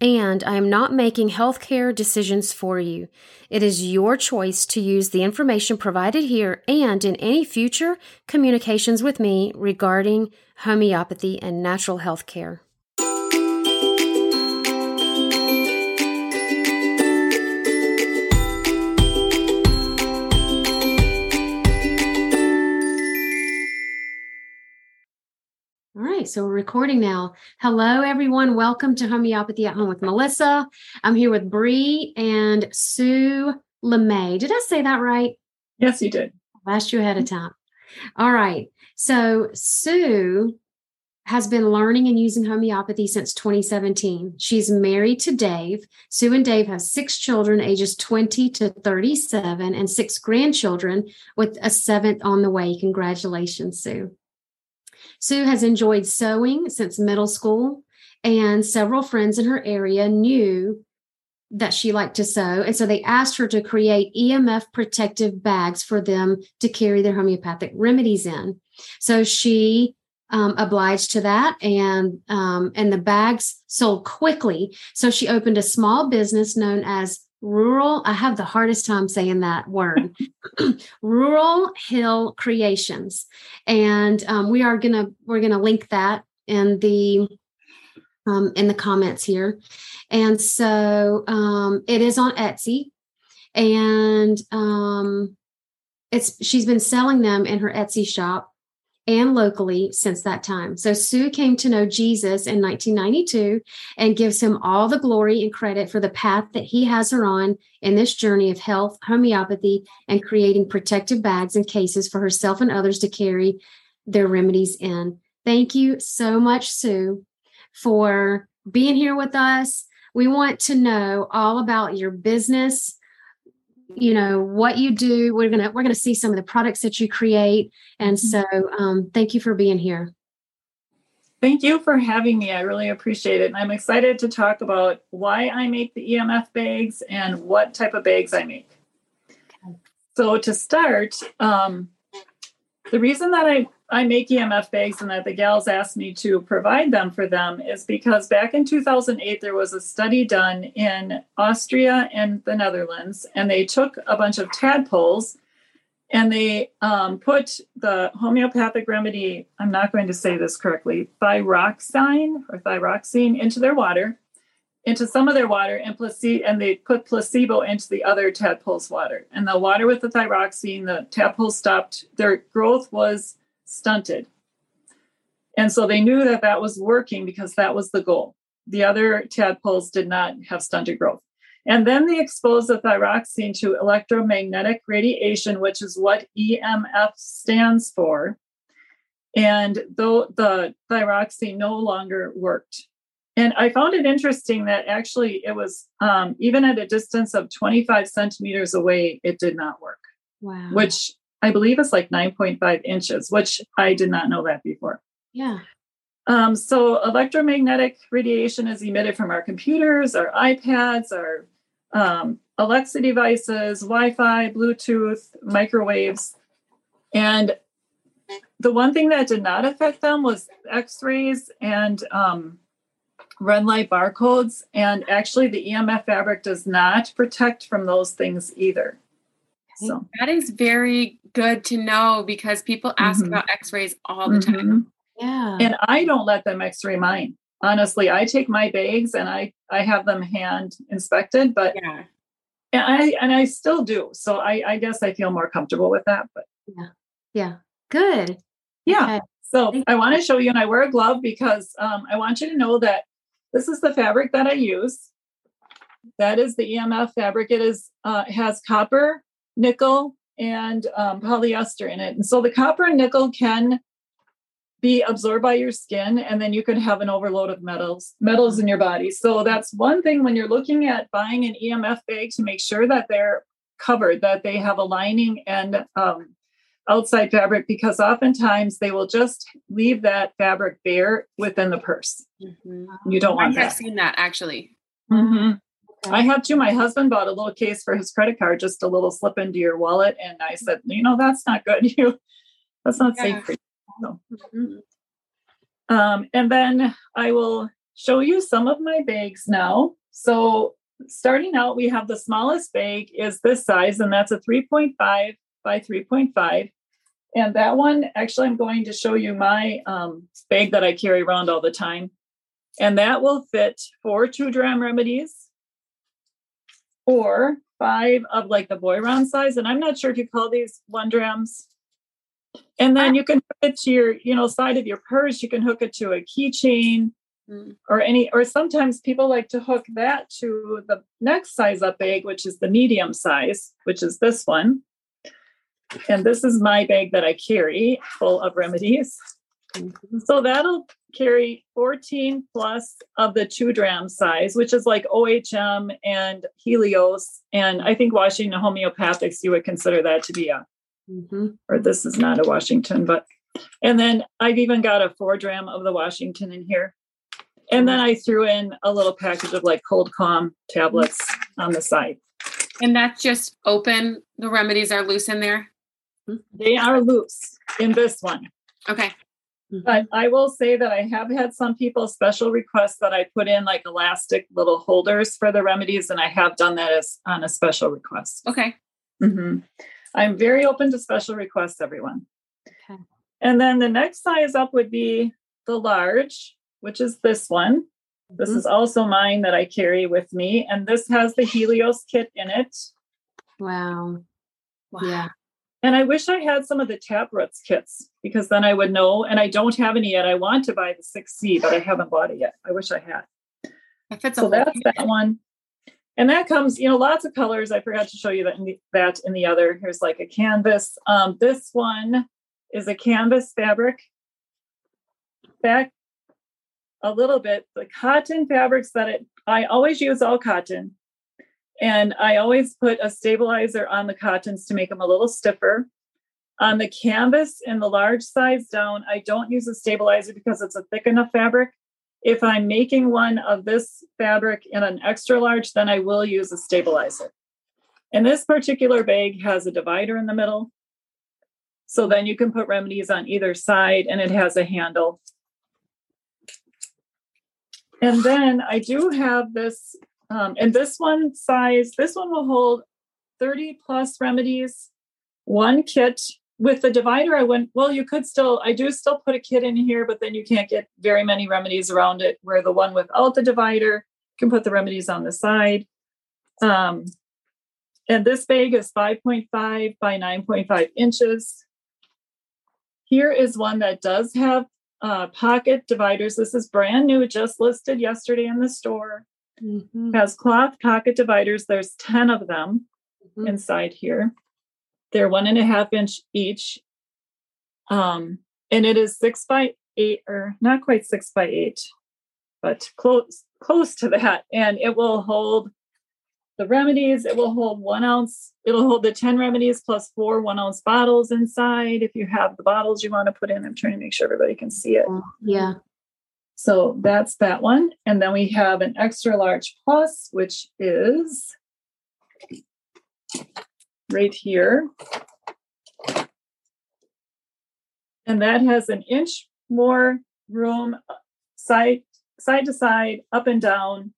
and I am not making healthcare decisions for you. It is your choice to use the information provided here and in any future communications with me regarding homeopathy and natural health right, so we're recording now. Hello, everyone. Welcome to Homeopathy at Home with Melissa. I'm here with Bree and Sue LeMay. Did I say that right? Yes, you did. I asked you ahead of time. All right. So Sue has been learning and using homeopathy since 2017. She's married to Dave. Sue and Dave have six children, ages 20 to 37, and six grandchildren, with a seventh on the way. Congratulations, Sue. Sue has enjoyed sewing since middle school, and several friends in her area knew that she liked to sew. And so they asked her to create EMF protective bags for them to carry their homeopathic remedies in. So she um, obliged to that and um, and the bags sold quickly so she opened a small business known as rural i have the hardest time saying that word. Rural hill creations. And um, we are gonna we're gonna link that in the um, in the comments here. And so um, it is on etsy. And um, it's she's been selling them in her etsy shop and locally since that time. So Sue came to know Jesus in 1992 and gives him all the glory and credit for the path that he has her on in this journey of health, homeopathy, and creating protective bags and cases for herself and others to carry their remedies in. Thank you so much, Sue, for being here with us. We want to know all about your business, you know what you do we're gonna we're gonna see some of the products that you create. And mm-hmm. so um, thank you for being here. Thank you for having me. I really appreciate it. And i'm excited to talk about why i make the emf bags and what type of bags i make. Okay. so to start um, the reason that I, I make EMF bags and that the gals asked me to provide them for them is because back in 2008, there was a study done in Austria and the Netherlands, and they took a bunch of tadpoles and they um, put the homeopathic remedy, I'm not going to say this correctly, thyroxine or thyroxine into their water into some of their water and placebo and they put placebo into the other tadpoles water. And the water with the thyroxine the tadpoles stopped their growth was stunted. And so they knew that that was working because that was the goal. The other tadpoles did not have stunted growth. And then they exposed the thyroxine to electromagnetic radiation which is what emf stands for. And though the thyroxine no longer worked and I found it interesting that actually it was um, even at a distance of 25 centimeters away, it did not work. Wow. Which I believe is like 9.5 inches, which I did not know that before. Yeah. Um, so electromagnetic radiation is emitted from our computers, our iPads, our um, Alexa devices, Wi-Fi, Bluetooth, microwaves, and the one thing that did not affect them was X-rays and um, red light barcodes. And actually, the EMF fabric does not protect from those things either. So that is very good to know because people ask mm-hmm. about x rays all the mm-hmm. time. Yeah. And I don't let them x ray mine. Honestly, I take my bags and I, I have them hand inspected, but yeah. and I and I still do. So I, I guess I feel more comfortable with that. But yeah, yeah, good. Yeah. Okay. So I want to show you, and I wear a glove because um, I want you to know that this is the fabric that I use. That is the EMF fabric. It is uh, has copper, nickel, and um, polyester in it. And so the copper and nickel can be absorbed by your skin and then you could have an overload of metals metals in your body so that's one thing when you're looking at buying an emf bag to make sure that they're covered that they have a lining and um, outside fabric because oftentimes they will just leave that fabric bare within the purse mm-hmm. you don't want that. i have that. seen that actually mm-hmm. okay. i have too my husband bought a little case for his credit card just a little slip into your wallet and i said you know that's not good you that's not yeah. safe for you mm-hmm. um, and then I will show you some of my bags now. So starting out, we have the smallest bag is this size, and that's a 3.5 by 3.5. And that one, actually, I'm going to show you my um, bag that I carry around all the time. And that will fit four two dram remedies or five of like the boy round size. And I'm not sure if you call these one drams and then you can hook it to your, you know, side of your purse. You can hook it to a keychain mm. or any, or sometimes people like to hook that to the next size up bag, which is the medium size, which is this one. And this is my bag that I carry full of remedies. Mm-hmm. So that'll carry 14 plus of the two dram size, which is like OHM and Helios. And I think Washington Homeopathics, you would consider that to be a Mm-hmm. Or this is not a Washington, but and then I've even got a four dram of the Washington in here. And then I threw in a little package of like Coldcalm tablets on the side. And that's just open. The remedies are loose in there. They are loose in this one. Okay. Mm-hmm. But I will say that I have had some people special requests that I put in like elastic little holders for the remedies, and I have done that as on a special request. Okay. Mm-hmm. I'm very open to special requests, everyone. Okay. And then the next size up would be the large, which is this one. This mm-hmm. is also mine that I carry with me. And this has the Helios kit in it. Wow. wow. Yeah. And I wish I had some of the Taproots kits because then I would know. And I don't have any yet. I want to buy the 6C, but I haven't bought it yet. I wish I had. so that's that one and that comes you know lots of colors i forgot to show you that in the, that in the other here's like a canvas um, this one is a canvas fabric back a little bit the cotton fabrics that it i always use all cotton and i always put a stabilizer on the cottons to make them a little stiffer on the canvas in the large size down i don't use a stabilizer because it's a thick enough fabric if I'm making one of this fabric in an extra large, then I will use a stabilizer. And this particular bag has a divider in the middle. So then you can put remedies on either side and it has a handle. And then I do have this, um, and this one size, this one will hold 30 plus remedies, one kit with the divider, I went, well, you could still, I do still put a kit in here, but then you can't get very many remedies around it. Where the one without the divider can put the remedies on the side. Um, and this bag is 5.5 by 9.5 inches. Here is one that does have uh, pocket dividers. This is brand new, just listed yesterday in the store. Mm-hmm. Has cloth pocket dividers. There's 10 of them mm-hmm. inside here. They're one and a half inch each. Um, and it is six by eight, or not quite six by eight, but close close to that. And it will hold the remedies. It will hold one ounce. It'll hold the 10 remedies plus four one ounce bottles inside. If you have the bottles you want to put in, I'm trying to make sure everybody can see it. Yeah. So that's that one. And then we have an extra large plus, which is right here. And that has an inch more room uh, side side to side, up and down.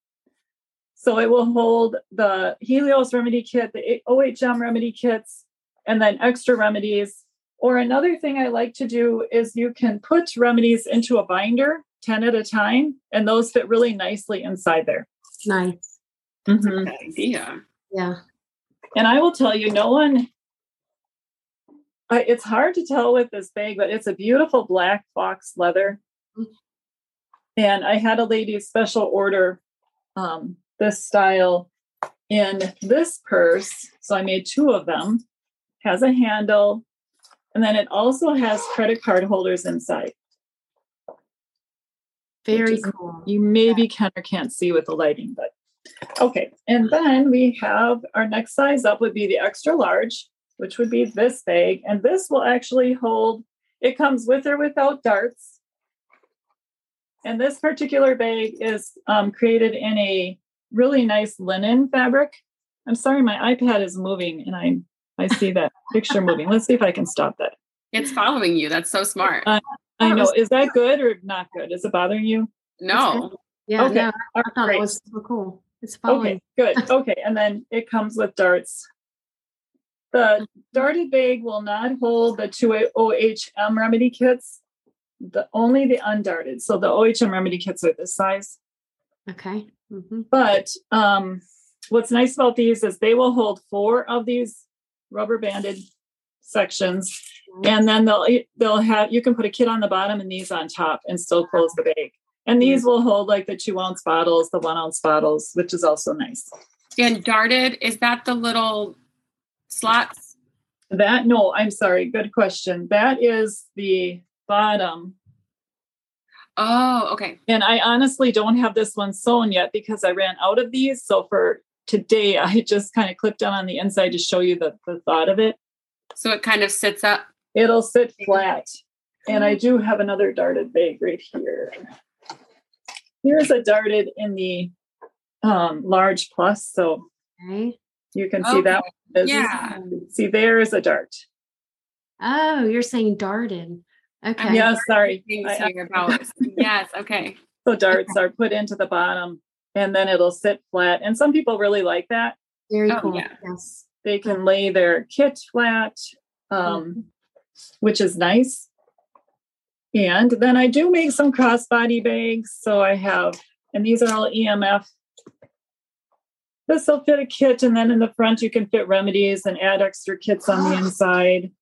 So it will hold the Helios remedy kit, the OHM remedy kits, and then extra remedies. Or another thing I like to do is you can put remedies into a binder, 10 at a time, and those fit really nicely inside there. Nice. Mm-hmm. idea. Yeah. And I will tell you, no one, I, it's hard to tell with this bag, but it's a beautiful black fox leather. And I had a lady special order um, this style in this purse. So I made two of them, has a handle, and then it also has credit card holders inside. Very is- cool. You maybe can or can't see with the lighting, but okay. And then we have our next size up would be the extra large, which would be this bag. And this will actually hold, it comes with or without darts. And this particular bag is um, created in a really nice linen fabric. I'm sorry, my iPad is moving and I I see that picture moving. Let's see if I can stop that. It's following you. That's so smart. Uh, I know. Is that good or not good? Is it bothering you? no. Yeah, Okay. no, I thought Great. it was so cool. It's following. Okay, good. Okay, and then it comes with darts. The darted bag will not hold the two OHM remedy kits. The only the undarted. So the OHM remedy kits are this size. Okay. hmm But um, what's nice about these is they will hold four of these rubber banded sections, and then they'll they'll have you can put a kit on the bottom and these on top and still close the bag. And these mm. will hold like the two ounce bottles, the one ounce bottles, which is also nice. And darted, is that the little slots? That no, I'm sorry. Good question. That is the bottom. Oh, okay. And I honestly don't have this one sewn yet because I ran out of these. So for today, I just kind of clipped on on the inside to show you the, the thought of it. So it kind of sits up. It'll sit flat. And I do have another darted bag right here. Here's a darted in the um, large plus. So Okay. you can see that. one Yeah. See, there is a dart. Oh, you're saying darted. Okay. Yeah, sorry. Things I- yes. Okay. So darts are put into the bottom and then it'll sit flat. And some people really like that. Very Oh, cool. yeah. Yes. They can lay their kit flat, um, which is nice. And then I do make some crossbody bags. So I have, and these are all EMF. This will fit a kit, and then in the front you can fit remedies and add extra kits on the inside.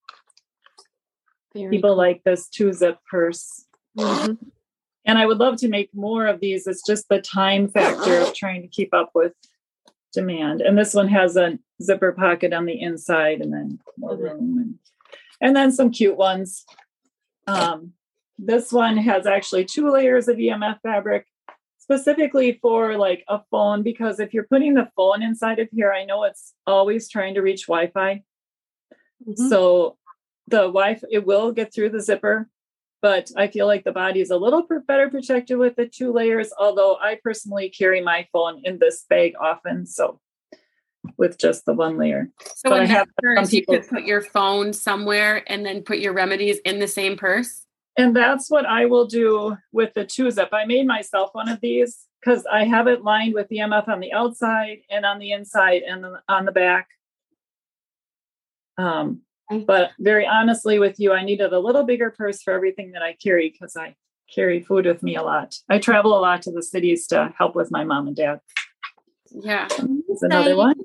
Very People like this two zip purse. Mhm. And I would love to make more of these. It's just the time factor of trying to keep up with demand. And this one has a zipper pocket on the inside and then more room and, and then some cute ones. Um, this one has actually two layers of EMF fabric specifically for like a phone because if you're putting the phone inside of here, I know it's always trying to reach Wi-Fi. Mhm. So the Wi-Fi it will get through the zipper, but I feel like the body is a little better protected with the two layers. Although I personally carry my phone in this bag often, so with just the one layer. So But I in have purse, some you could people- put your phone somewhere and then put your remedies in the same purse. And that's what I will do with the two zip. I made myself one of these because I have it lined with the EMF on the outside and on the inside and on the back. Um, but very honestly with you, I needed a little bigger purse for everything that I carry because I carry food with me a lot. I travel a lot to the cities to help with my mom and dad. Yeah. Another one.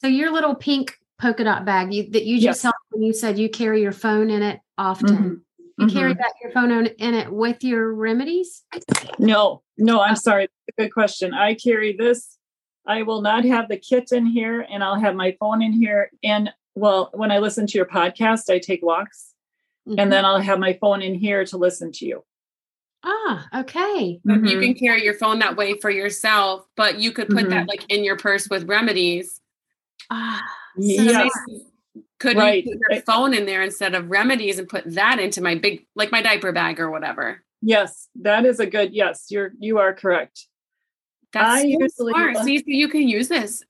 So your little pink polka dot bag you, that you just Yes. held when you said you carry your phone in it often. Mhm. You carry Mhm. that your phone on, in it with your remedies. No, no, I'm sorry. Good question. I carry this. I will not have the kit in here and I'll have my phone in here. And well, when I listen to your podcast, I take walks Mhm. and then I'll have my phone in here to listen to you. ah, okay. So You Mhm. can carry your phone that way for yourself, but you could put Mm-hmm. that like in your purse with remedies. Ah, so Yes. Could Right. you put your phone in there instead of remedies and put that into my big, like my diaper bag or whatever? Yes, that is a good yes. You're you are correct. That's I so usually- smart. See, so you can use this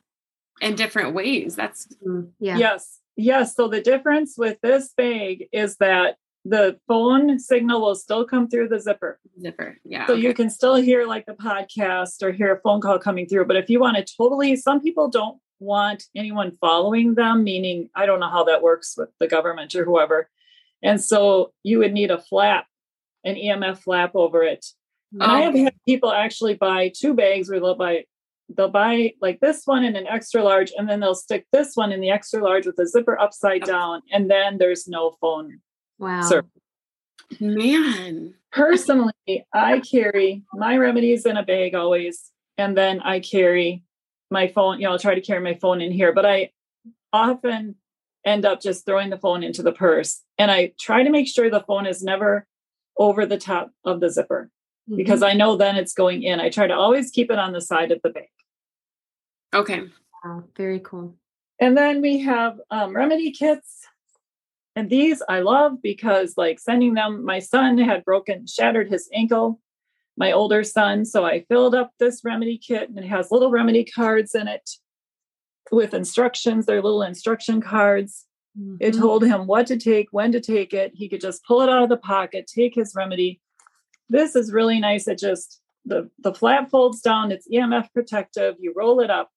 in different ways. That's Mm, yeah. Yes. Yes. So the difference with this bag is that the phone signal will still come through the zipper. zipper. Yeah. So you can still hear like the podcast or hear a phone call coming through. But if you want to totally, some people don't want anyone following them, meaning I don't know how that works with the government or whoever. And so you would need a flap, an EMF flap over it. And I have had people actually buy two bags where they'll buy they'll buy like this one in an extra large and then they'll stick this one in the extra large with the zipper upside down and then there's no phone Wow. service. Man. Personally, I carry my remedies in a bag always, and then I carry my phone. You know, I'll try to carry my phone in here, but I often end up just throwing the phone into the purse. And I try to make sure the phone is never over the top of the zipper because I know then it's going in. I try to always keep it on the side of the bag. Okay. Wow, very cool. And then we have um, remedy kits. And these I love because, like, sending them, my son had broken, shattered his ankle, my older son. So I filled up this remedy kit and it has little remedy cards in it with instructions. They're little instruction cards. It Mhm. told him what to take, when to take it. He could just pull it out of the pocket, take his remedy. This is really nice. It just the the flap folds down. It's EMF protective. You roll it up,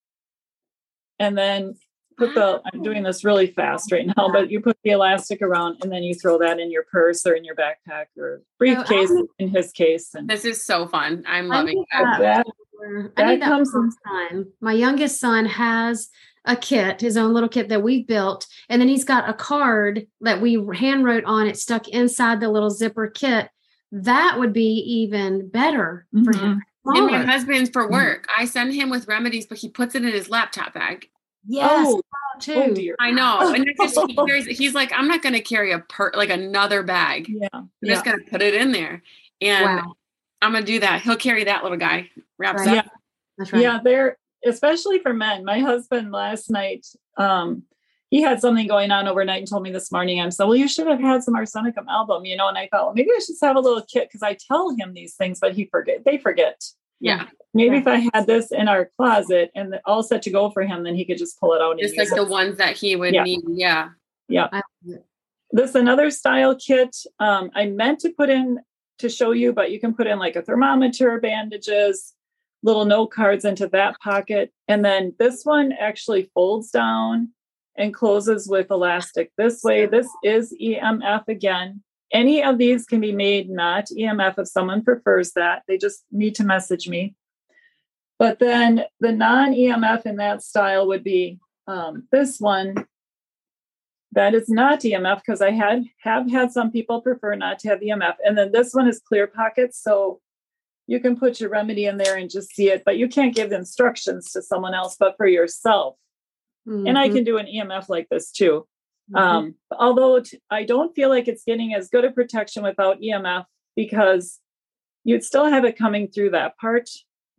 and then put the. Ah. I'm doing this really fast right now, but you put the elastic around, and then you throw that in your purse or in your backpack or briefcase. I'm- in his case, and This is so fun. I'm loving need that. that. that I need that that comes for my. My youngest son has a kit, his own little kit that we built, and then he's got a card that we hand wrote on it, stuck inside the little zipper kit. That would be even better for him. Mm-hmm. And my Smaller. husband's for mm-hmm. work. I send him with remedies, but he puts it in his laptop bag. Yes, oh, too. oh dear. I know. And just, he carries, he's like, I'm not going to carry a per like another bag. Yeah, I'm yeah, just going to put it in there. And Wow, I'm going to do that. He'll carry that little guy wraps Right. up. yeah. that's right. Yeah, they're especially for men. My husband last night, um, he had something going on overnight and told me this morning. I'm so well, you should have had some arsenicum album, you know. And I thought, well, maybe I should just have a little kit because I tell him these things, but he forget. They forget. Yeah. Maybe Yeah. if I had this in our closet and all set to go for him, then he could just pull it out. And Just like the ones that he would Yeah. need. Yeah. Yeah. this another style kit. Um, I meant to put in to show you, but you can put in like a thermometer, bandages, little note cards into that pocket. And then this one actually folds down and closes with elastic this way. This is EMF again. Any of these can be made not EMF if someone prefers that. They just need to message me. But then the non EMF in that style would be um, this one that is not EMF because I had have had some people prefer not to have EMF. And then this one is clear pockets, so you can put your remedy in there and just see it, but you can't give instructions to someone else, but for yourself. And I Mhm, can do an EMF like this too. Mhm. Um, although t- I don't feel like it's getting as good a protection without EMF because you'd still have it coming through that part.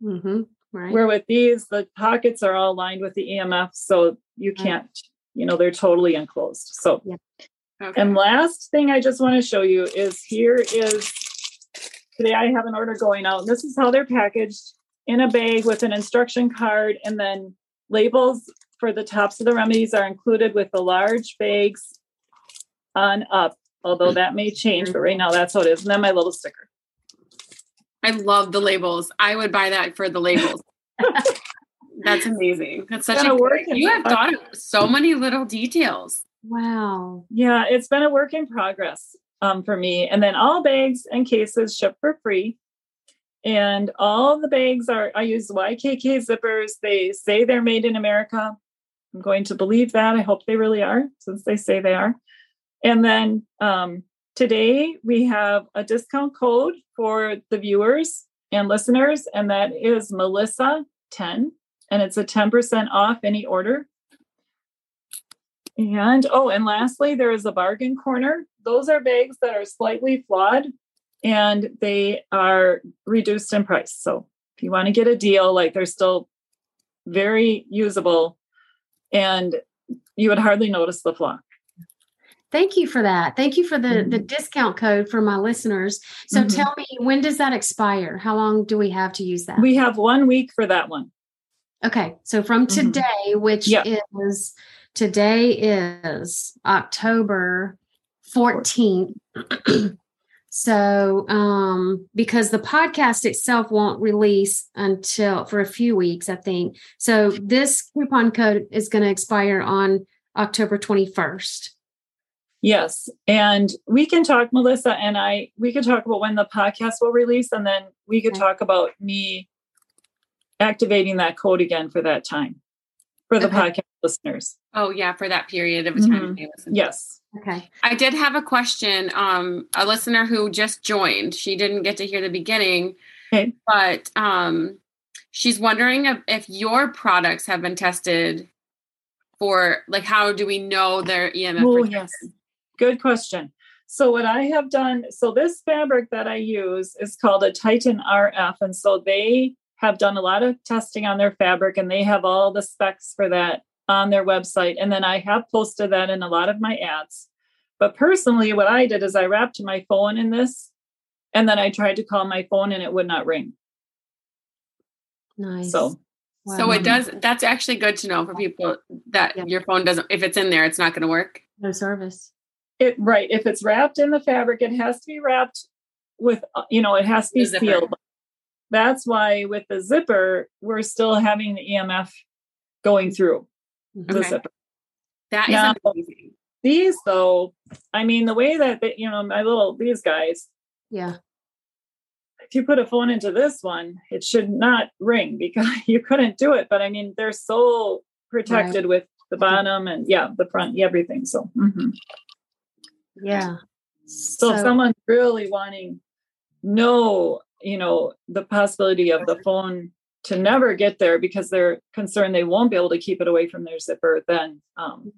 Mm-hmm. right. Where with these, the pockets are all lined with the EMF, so you can't, you know, they're totally enclosed. So Okay. and last thing I just want to show you is here is today I have an order going out. And this is how they're packaged in a bag with an instruction card, and then labels for the tops of the remedies are included with the large bags on up. Although that may change, but right now that's how it is. And then my little sticker. I love the labels. I would buy that for the labels. That's amazing. That's such a work you have that. thought of so many little details. wow. Yeah, it's been a work in progress um, for me. And then all bags and cases ship for free. And all the bags are, I use YKK zippers. They say they're made in America. I'm going to believe that. I hope they really are, since they say they are. And then um, today we have a discount code for the viewers and listeners, and that is Melissa 10, and it's a 10% off any order. And oh, and lastly, there is a bargain corner. Those are bags that are slightly flawed and they are reduced in price. So if you want to get a deal, like they're still very usable and you would hardly notice the flaw. Thank you for that. Thank you for the the Mhm. discount code for my listeners. So Mhm. tell me, when does that expire? How long do we have to use that? We have one week for that one. okay, so from Mhm. today, which Yeah. is today is October 14th. so um because the podcast itself won't release until for a few weeks, I think. So this coupon code is going to expire on October 21st. Yes. And we can talk, Melissa and I, we could talk about when the podcast will release and then we could Okay. talk about me activating that code again for that time for the Okay. podcast listeners. Oh yeah, for that period of time. they listen. Yes. Okay. I did have a question. Um, a listener who just joined. She didn't get to hear the beginning, Okay. but um, she's wondering if, if your products have been tested for like how do we know they're EMF Oh, protected? yes. Good question. So what I have done, so this fabric that I use is called a Titan RF. And so they have done a lot of testing on their fabric and they have all the specs for that on their website. And then I have posted that in a lot of my ads. But personally, what I did is I wrapped my phone in this and then I tried to call my phone and it would not ring. Nice. So So it does. That's actually good to know for people that Yeah. your phone doesn't. If it's in there, it's not going to work. no service. it right, if it's wrapped in the fabric, it has to be wrapped with uh, you know, it has to be sealed. That's why with the zipper, we're still having the EMF going through the Okay. That is Now- amazing. These though, I mean, the way that they, you know, my little these guys, Yeah. if you put a phone into this one, it should not ring because you couldn't do it. But I mean, they're so protected with the bottom and yeah, the front, everything. So, mhm. Yeah. so if someone's really wanting no, you know, the possibility of the phone to never get there because they're concerned they won't be able to keep it away from their zipper, then um,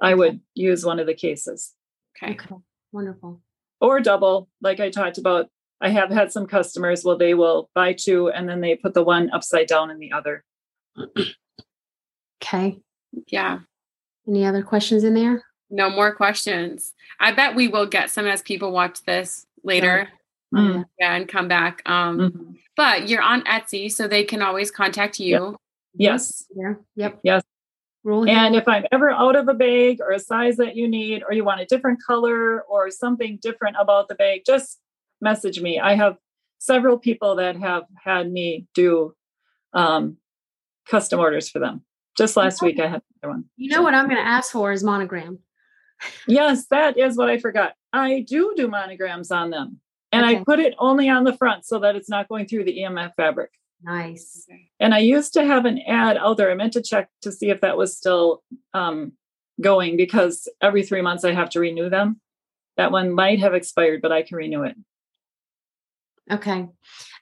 I would use one of the cases. Okay. okay. Wonderful. or double like i talked about i have had some customers well they will buy two and then they put the one upside down in the other Okay. Yeah. Any other questions in there? No more questions. I bet we will get some as people watch this later. Mm. Yeah, and come back. Um, Mhm. But you're on Etsy, so they can always contact you. yes Yeah. Yep. Yes. Rule and here. if i'm ever out of a bag or a size that you need or you want a different color or something different about the bag just message me i have several people that have had me do um, custom orders for them just last week i had another one you know what I'm going to ask for is monogram. Yes, that is what I forgot. I do do monograms on them. And I put it only on the front so that it's not going through the EMF fabric. Nice. And I used to have an ad out there. I meant to check to see if that was still um, going because every three months I have to renew them. That one might have expired, but I can renew it. Okay.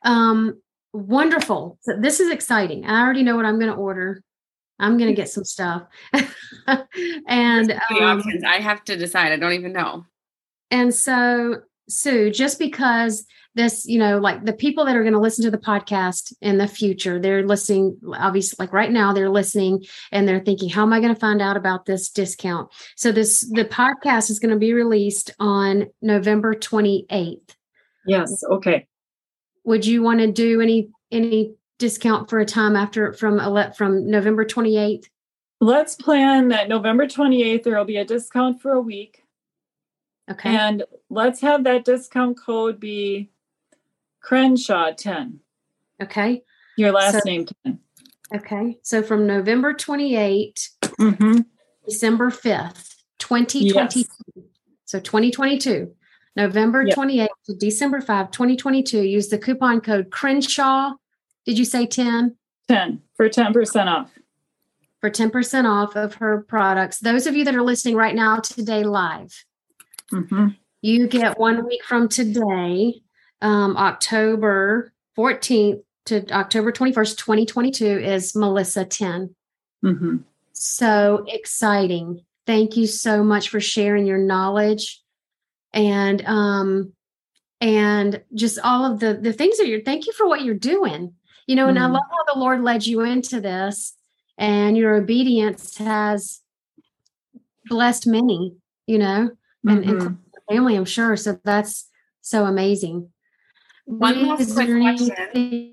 Um, wonderful. So this is exciting. I already know what I'm going to order. I'm going to get some stuff. and um, options. I have to decide. I don't even know. and so Sue, just because this, you know, like the people that are going to listen to the podcast in the future, they're listening, obviously, like right now, they're listening and they're thinking, how am I going to find out about this discount? So this the podcast is going to be released on November 28th. Yes. Okay. would you want to do any any discount for a time after from from November 28th? Let's plan that November 28th, there will be a discount for a week. Okay. And let's have that discount code be Crenshaw 10. okay. Your last So- name 10. Okay. So from November 28 Mm-hmm. December 5th, 2022. So 2022. November Yep. 28th to December 5, 2022. Use the coupon code Crenshaw. Did you say 10? 10 for 10% off. For 10% off of her products. Those of you that are listening right now today live, Mm-hmm. you get one week from today, um, October 14th to October 21st, 2022 is Melissa 10. Mm-hmm. So exciting. Thank you so much for sharing your knowledge and um and just all of the the things that you're thank you for what you're doing. You know, and I Mhm. love how the Lord led you into this and your obedience has blessed many, you know, and, and Mhm. family, I'm sure. So that's so amazing. One last quick question. anything-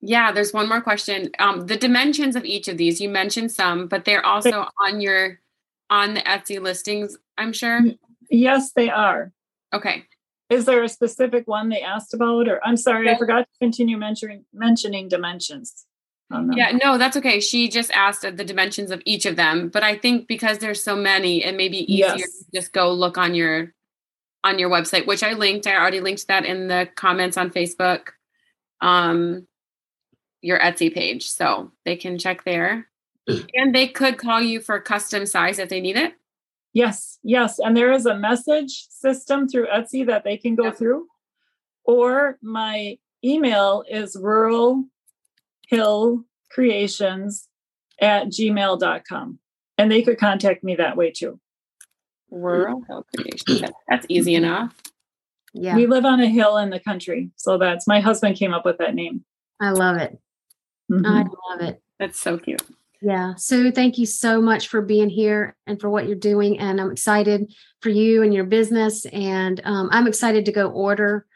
Yeah, there's one more question. Um, the dimensions of each of these, you mentioned some, but they're also on your on the Etsy listings, I'm sure. Yes, they are. Okay. Is there a specific one they asked about? Or I'm sorry, I forgot to continue mentioning mentioning dimensions. Yeah, no, that's okay. She just asked the dimensions of each of them, but I think because there's so many, it may be easier Yes. to just go look on your on your website, which I linked. I already linked that in the comments on Facebook. Um your Etsy page. So they can check there. And they could call you for custom size if they need it. Yes, yes. And there is a message system through Etsy that they can go yep. through. Or my email is rural hill creations at gmail.com. And they could contact me that way too. Rural hill creations. That's easy enough. Yeah. We live on a hill in the country. So that's my husband came up with that name. I love it. Mm-hmm. I love it. That's so cute. Yeah. Sue, thank you so much for being here and for what you're doing. And I'm excited for you and your business. And um, I'm excited to go order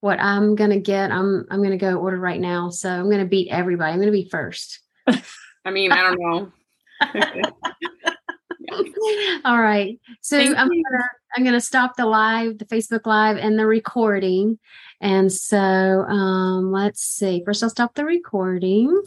what I'm gonna get. I'm I'm gonna go order right now. So I'm gonna beat everybody. I'm gonna be first. I mean, I don't know. All right. So Thank I'm gonna I'm gonna stop the live, the Facebook live and the recording. And so um let's see. First I'll stop the recording.